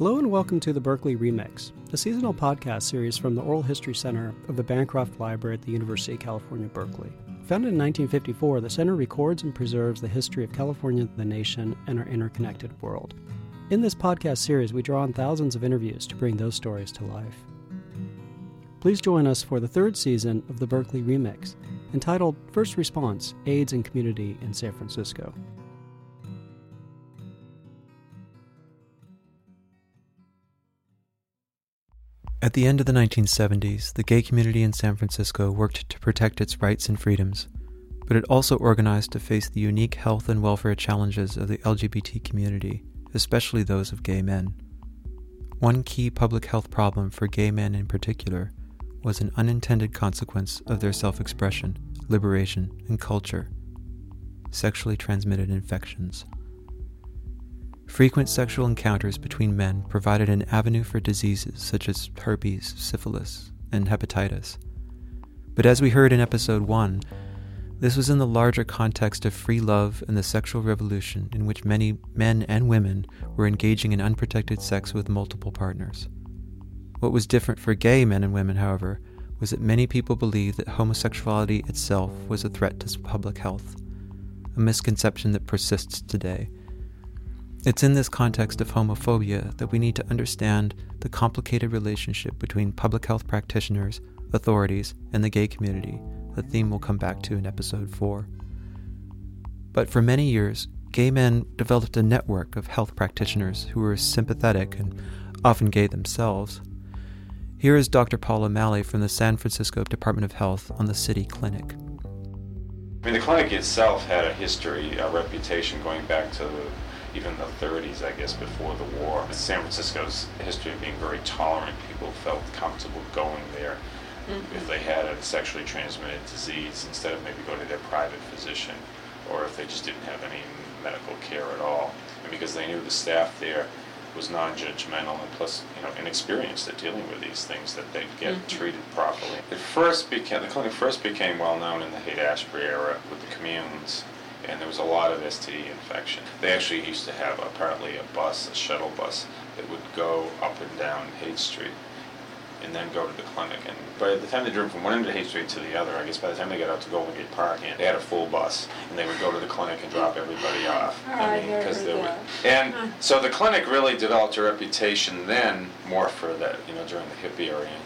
Hello and welcome to the Berkeley Remix, a seasonal podcast series from the Oral History Center of the Bancroft Library at the University of California, Berkeley. Founded in 1954, the center records and preserves the history of California, the nation, and our interconnected world. In this podcast series, we draw on thousands of interviews to bring those stories to life. Please join us for the third season of the Berkeley Remix, entitled First Response AIDS and Community in San Francisco. At the end of the 1970s, the gay community in San Francisco worked to protect its rights and freedoms, but it also organized to face the unique health and welfare challenges of the LGBT community, especially those of gay men. One key public health problem for gay men in particular was an unintended consequence of their self expression, liberation, and culture sexually transmitted infections. Frequent sexual encounters between men provided an avenue for diseases such as herpes, syphilis, and hepatitis. But as we heard in episode 1, this was in the larger context of free love and the sexual revolution in which many men and women were engaging in unprotected sex with multiple partners. What was different for gay men and women, however, was that many people believed that homosexuality itself was a threat to public health, a misconception that persists today it's in this context of homophobia that we need to understand the complicated relationship between public health practitioners, authorities, and the gay community, a theme we'll come back to in episode 4. But for many years, gay men developed a network of health practitioners who were sympathetic and often gay themselves. Here is Dr. Paul O'Malley from the San Francisco Department of Health on the City Clinic. I mean, the clinic itself had a history, a reputation going back to even the 30s, I guess, before the war. San Francisco's history of being very tolerant. People felt comfortable going there mm-hmm. if they had a sexually transmitted disease instead of maybe going to their private physician or if they just didn't have any medical care at all. And because they knew the staff there was non-judgmental and plus, you know, inexperienced at dealing with these things that they'd get mm-hmm. treated properly. It first became, the clinic first became well known in the Haight-Ashbury era with the communes and there was a lot of STD infection. They actually used to have apparently a bus, a shuttle bus, that would go up and down Haight Street and then go to the clinic. And by the time they drove from one end of Haight Street to the other, I guess by the time they got out to Golden Gate Park, they had a full bus, and they would go to the clinic and drop everybody off. I mean, because they were, and so the clinic really developed a reputation then more for that, you know, during the hippie era. And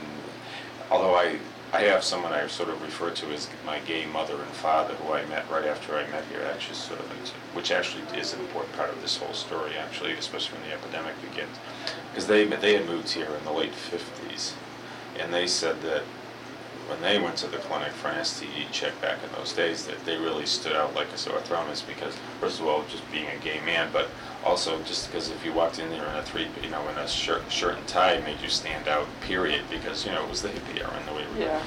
although I I have someone I sort of refer to as my gay mother and father, who I met right after I met here, actually sort of, which actually is an important part of this whole story, actually, especially when the epidemic begins, because they they had moved here in the late '50s, and they said that when they went to the clinic for an STD check back in those days, that they really stood out like a sore thumb, is because first of all, just being a gay man, but also just because if you walked in there in a three, you know, in a shirt, shirt and tie, made you stand out. Period, because you know it was the hippie era and the way we yeah.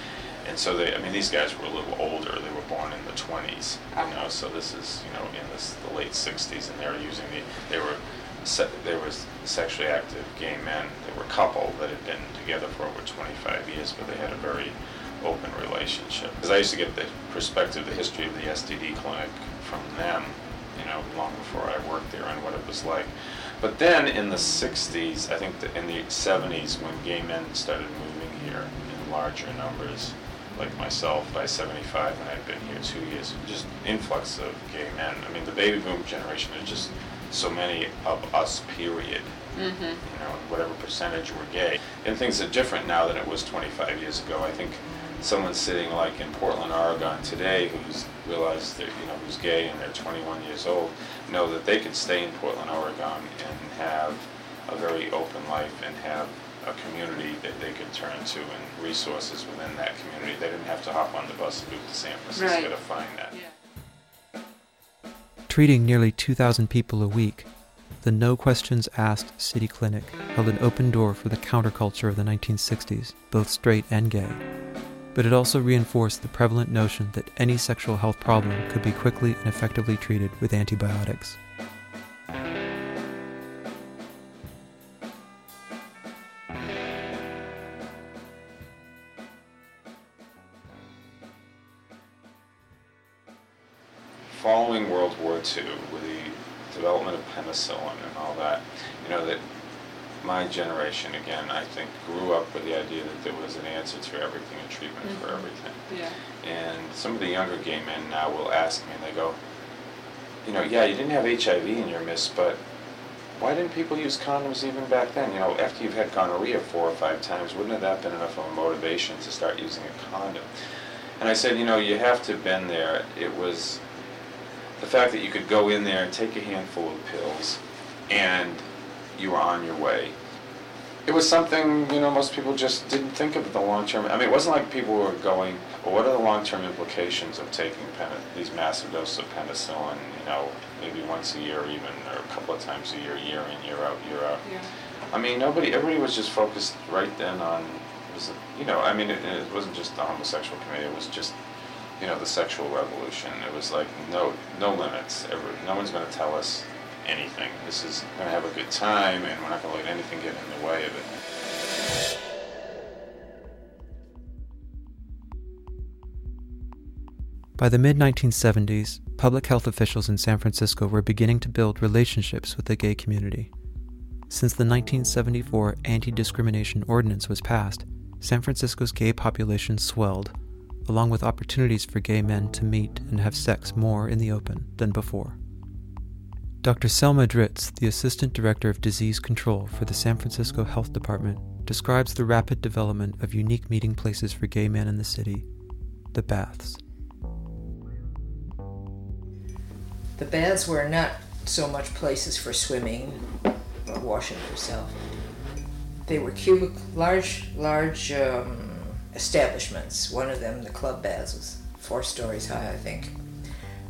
And so they, I mean, these guys were a little older. They were born in the 20s, you know. Ah. So this is, you know, in this, the late 60s, and they were using the, they were, se- they were sexually active gay men. They were a couple that had been together for over 25 years, but they had a very open relationship. Because I used to get the perspective, the history of the STD clinic from them you know, long before I worked there and what it was like. But then in the 60s, I think the, in the 70s, when gay men started moving here in larger numbers, like myself, by 75, and I'd been here two years, just influx of gay men. I mean, the baby boom generation is just so many of us, period. Mm-hmm. You know, whatever percentage were gay. And things are different now than it was 25 years ago. I think someone sitting like in Portland, Oregon today who's realized that you know who's gay and they're 21 years old know that they could stay in Portland, Oregon and have a very open life and have a community that they could turn to and resources within that community. They didn't have to hop on the bus and move to San Francisco right. to find that. Yeah. Treating nearly 2,000 people a week, the No Questions Asked City Clinic held an open door for the counterculture of the 1960s, both straight and gay but it also reinforced the prevalent notion that any sexual health problem could be quickly and effectively treated with antibiotics. Following World War II, with the development of penicillin and all that, you know, that my generation again, I think, grew up with the idea that there was an answer to everything and treatment mm-hmm. for everything. Yeah. And some of the younger gay men now will ask me, and they go, you know, yeah, you didn't have HIV in your miss, but why didn't people use condoms even back then? You know, after you've had gonorrhea four or five times, wouldn't that have that been enough of a motivation to start using a condom? And I said, you know, you have to have been there. It was the fact that you could go in there and take a handful of pills and you were on your way. It was something, you know, most people just didn't think of the long term. I mean, it wasn't like people were going, well, what are the long term implications of taking pen- these massive doses of penicillin, you know, maybe once a year even, or a couple of times a year, year in, year out, year out. Yeah. I mean, nobody, everybody was just focused right then on, was, you know, I mean, it, it wasn't just the homosexual community, it was just, you know, the sexual revolution. It was like, no, no limits, ever, no one's gonna tell us anything. This is gonna have a good time, and we're not gonna let anything get in the way of it. By the mid 1970s, public health officials in San Francisco were beginning to build relationships with the gay community. Since the 1974 Anti Discrimination Ordinance was passed, San Francisco's gay population swelled, along with opportunities for gay men to meet and have sex more in the open than before. Dr. Selma Dritz, the Assistant Director of Disease Control for the San Francisco Health Department, describes the rapid development of unique meeting places for gay men in the city the baths. The baths were not so much places for swimming or washing yourself. They were cubic, large, large um, establishments. One of them, the club baths, was four stories high, I think.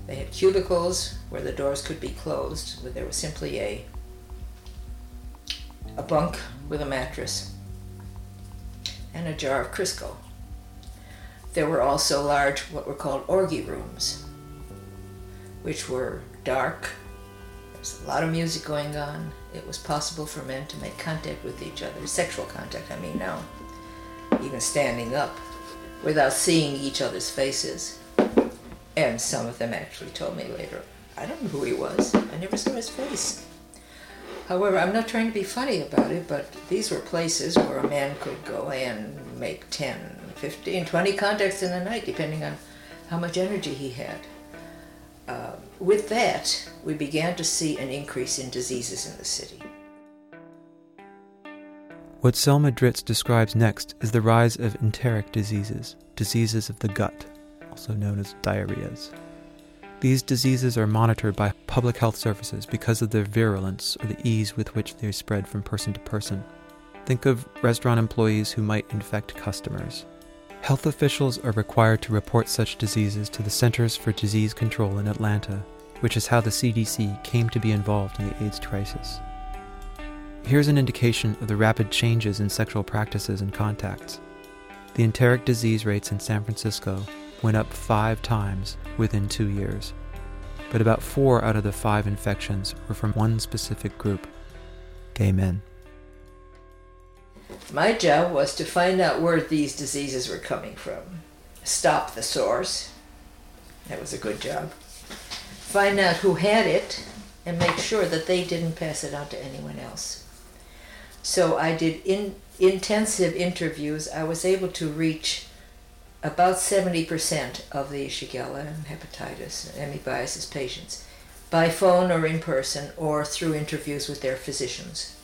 They had cubicles where the doors could be closed, where there was simply a a bunk with a mattress and a jar of Crisco. There were also large, what were called orgy rooms, which were dark. There was a lot of music going on. It was possible for men to make contact with each other, sexual contact, I mean, now, even standing up, without seeing each other's faces. And some of them actually told me later, I don't know who he was. I never saw his face. However, I'm not trying to be funny about it, but these were places where a man could go and make 10, 15, 20 contacts in a night, depending on how much energy he had. Uh, with that, we began to see an increase in diseases in the city. What Selma Dritz describes next is the rise of enteric diseases, diseases of the gut, also known as diarrheas. These diseases are monitored by public health services because of their virulence or the ease with which they spread from person to person. Think of restaurant employees who might infect customers, Health officials are required to report such diseases to the Centers for Disease Control in Atlanta, which is how the CDC came to be involved in the AIDS crisis. Here's an indication of the rapid changes in sexual practices and contacts. The enteric disease rates in San Francisco went up five times within two years, but about four out of the five infections were from one specific group gay men. My job was to find out where these diseases were coming from, stop the source. That was a good job. Find out who had it and make sure that they didn't pass it on to anyone else. So I did in, intensive interviews. I was able to reach about 70% of the Shigella and hepatitis and amoebiasis patients by phone or in person or through interviews with their physicians.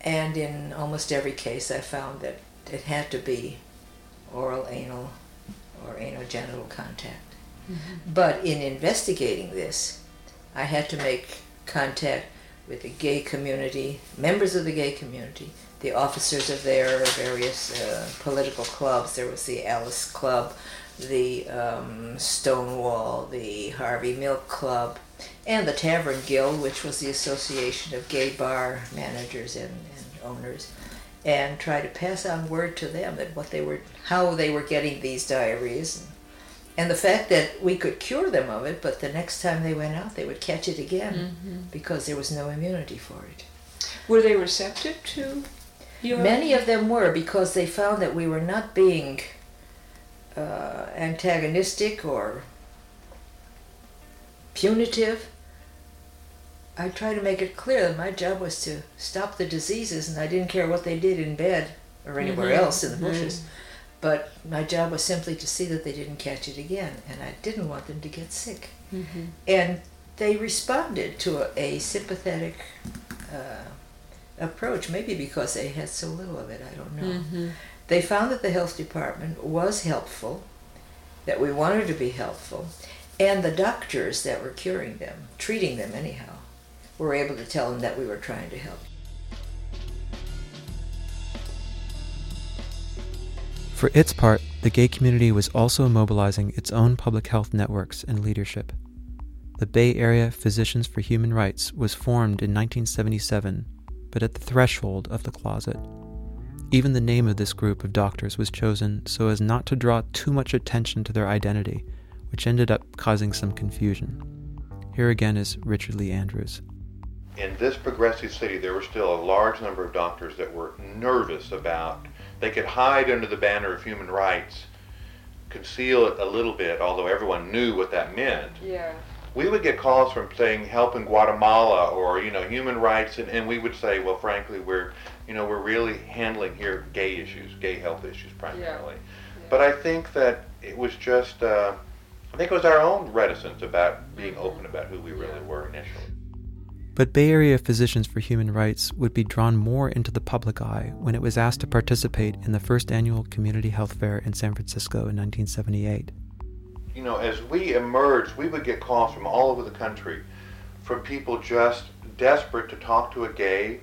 And in almost every case, I found that it had to be oral, anal, or anal genital contact. Mm-hmm. But in investigating this, I had to make contact with the gay community, members of the gay community, the officers of their various uh, political clubs. There was the Alice Club, the um, Stonewall, the Harvey Milk Club, and the Tavern Guild, which was the association of gay bar managers and, and owners, and try to pass on word to them that what they were, how they were getting these diarrheas, and, and the fact that we could cure them of it, but the next time they went out, they would catch it again mm-hmm. because there was no immunity for it. Were they receptive to your? Many of them were because they found that we were not being uh, antagonistic or punitive I tried to make it clear that my job was to stop the diseases, and I didn't care what they did in bed or anywhere Mhm. else in the bushes. Mhm. But my job was simply to see that they didn't catch it again, and I didn't want them to get sick. Mhm. And they responded to a, a sympathetic uh, approach, maybe because they had so little of it, I don't know. Mhm. They found that the health department was helpful, that we wanted to be helpful, and the doctors that were curing them, treating them anyhow, were able to tell them that we were trying to help. For its part, the gay community was also mobilizing its own public health networks and leadership. The Bay Area Physicians for Human Rights was formed in 1977, but at the threshold of the closet. Even the name of this group of doctors was chosen so as not to draw too much attention to their identity, which ended up causing some confusion. Here again is Richard Lee Andrews. in this progressive city, there were still a large number of doctors that were nervous about. They could hide under the banner of human rights, conceal it a little bit, although everyone knew what that meant. Yeah. We would get calls from saying help in Guatemala or you know human rights, and, and we would say, well, frankly, we're you know we're really handling here gay issues, gay health issues primarily. But I think that it was just, uh, I think it was our own reticence about being open about who we really were initially. But Bay Area Physicians for Human Rights would be drawn more into the public eye when it was asked to participate in the first annual Community Health Fair in San Francisco in 1978. You know, as we emerged, we would get calls from all over the country from people just desperate to talk to a gay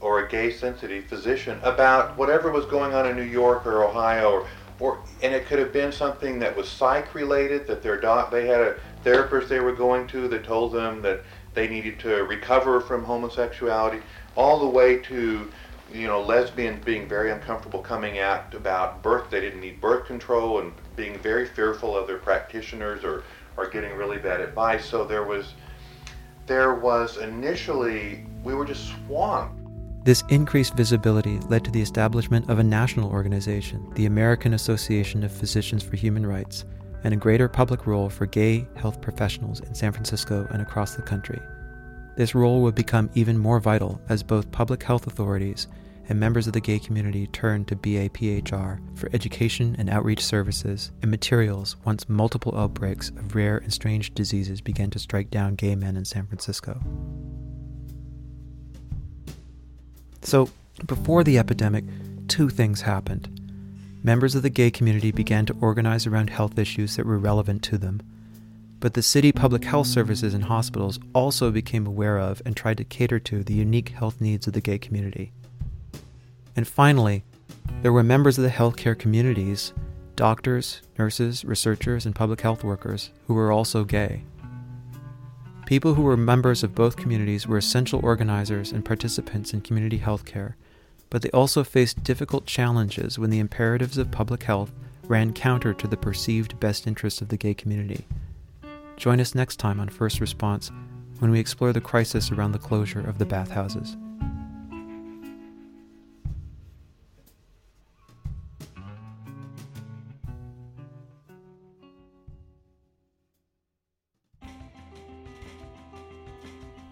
or a gay sensitive physician about whatever was going on in New York or Ohio or, or and it could have been something that was psych related that their doc they had a therapist they were going to that told them that they needed to recover from homosexuality all the way to you know lesbians being very uncomfortable coming out about birth they didn't need birth control and being very fearful of their practitioners or or getting really bad advice so there was there was initially we were just swamped This increased visibility led to the establishment of a national organization, the American Association of Physicians for Human Rights, and a greater public role for gay health professionals in San Francisco and across the country. This role would become even more vital as both public health authorities and members of the gay community turned to BAPHR for education and outreach services and materials once multiple outbreaks of rare and strange diseases began to strike down gay men in San Francisco. So, before the epidemic, two things happened. Members of the gay community began to organize around health issues that were relevant to them. But the city public health services and hospitals also became aware of and tried to cater to the unique health needs of the gay community. And finally, there were members of the healthcare communities, doctors, nurses, researchers, and public health workers, who were also gay. People who were members of both communities were essential organizers and participants in community healthcare, but they also faced difficult challenges when the imperatives of public health ran counter to the perceived best interests of the gay community. Join us next time on First Response when we explore the crisis around the closure of the bathhouses.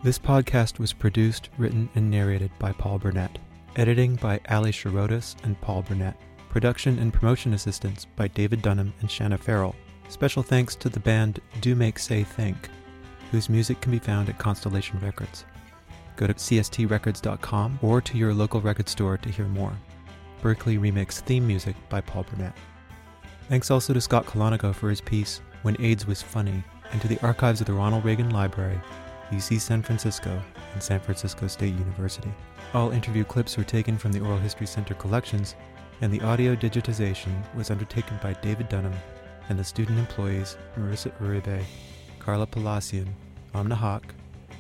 This podcast was produced, written, and narrated by Paul Burnett. Editing by Ali Sharotis and Paul Burnett. Production and promotion assistance by David Dunham and Shanna Farrell. Special thanks to the band Do Make Say Think, whose music can be found at Constellation Records. Go to cstrecords.com or to your local record store to hear more. Berkeley Remix theme music by Paul Burnett. Thanks also to Scott Calonico for his piece, When AIDS Was Funny, and to the archives of the Ronald Reagan Library, UC San Francisco, and San Francisco State University. All interview clips were taken from the Oral History Center collections, and the audio digitization was undertaken by David Dunham and the student employees Marissa Uribe, Carla Palacian, Amna Hawk,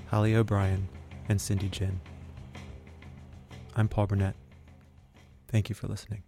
Holly O'Brien, and Cindy Jin. I'm Paul Burnett. Thank you for listening.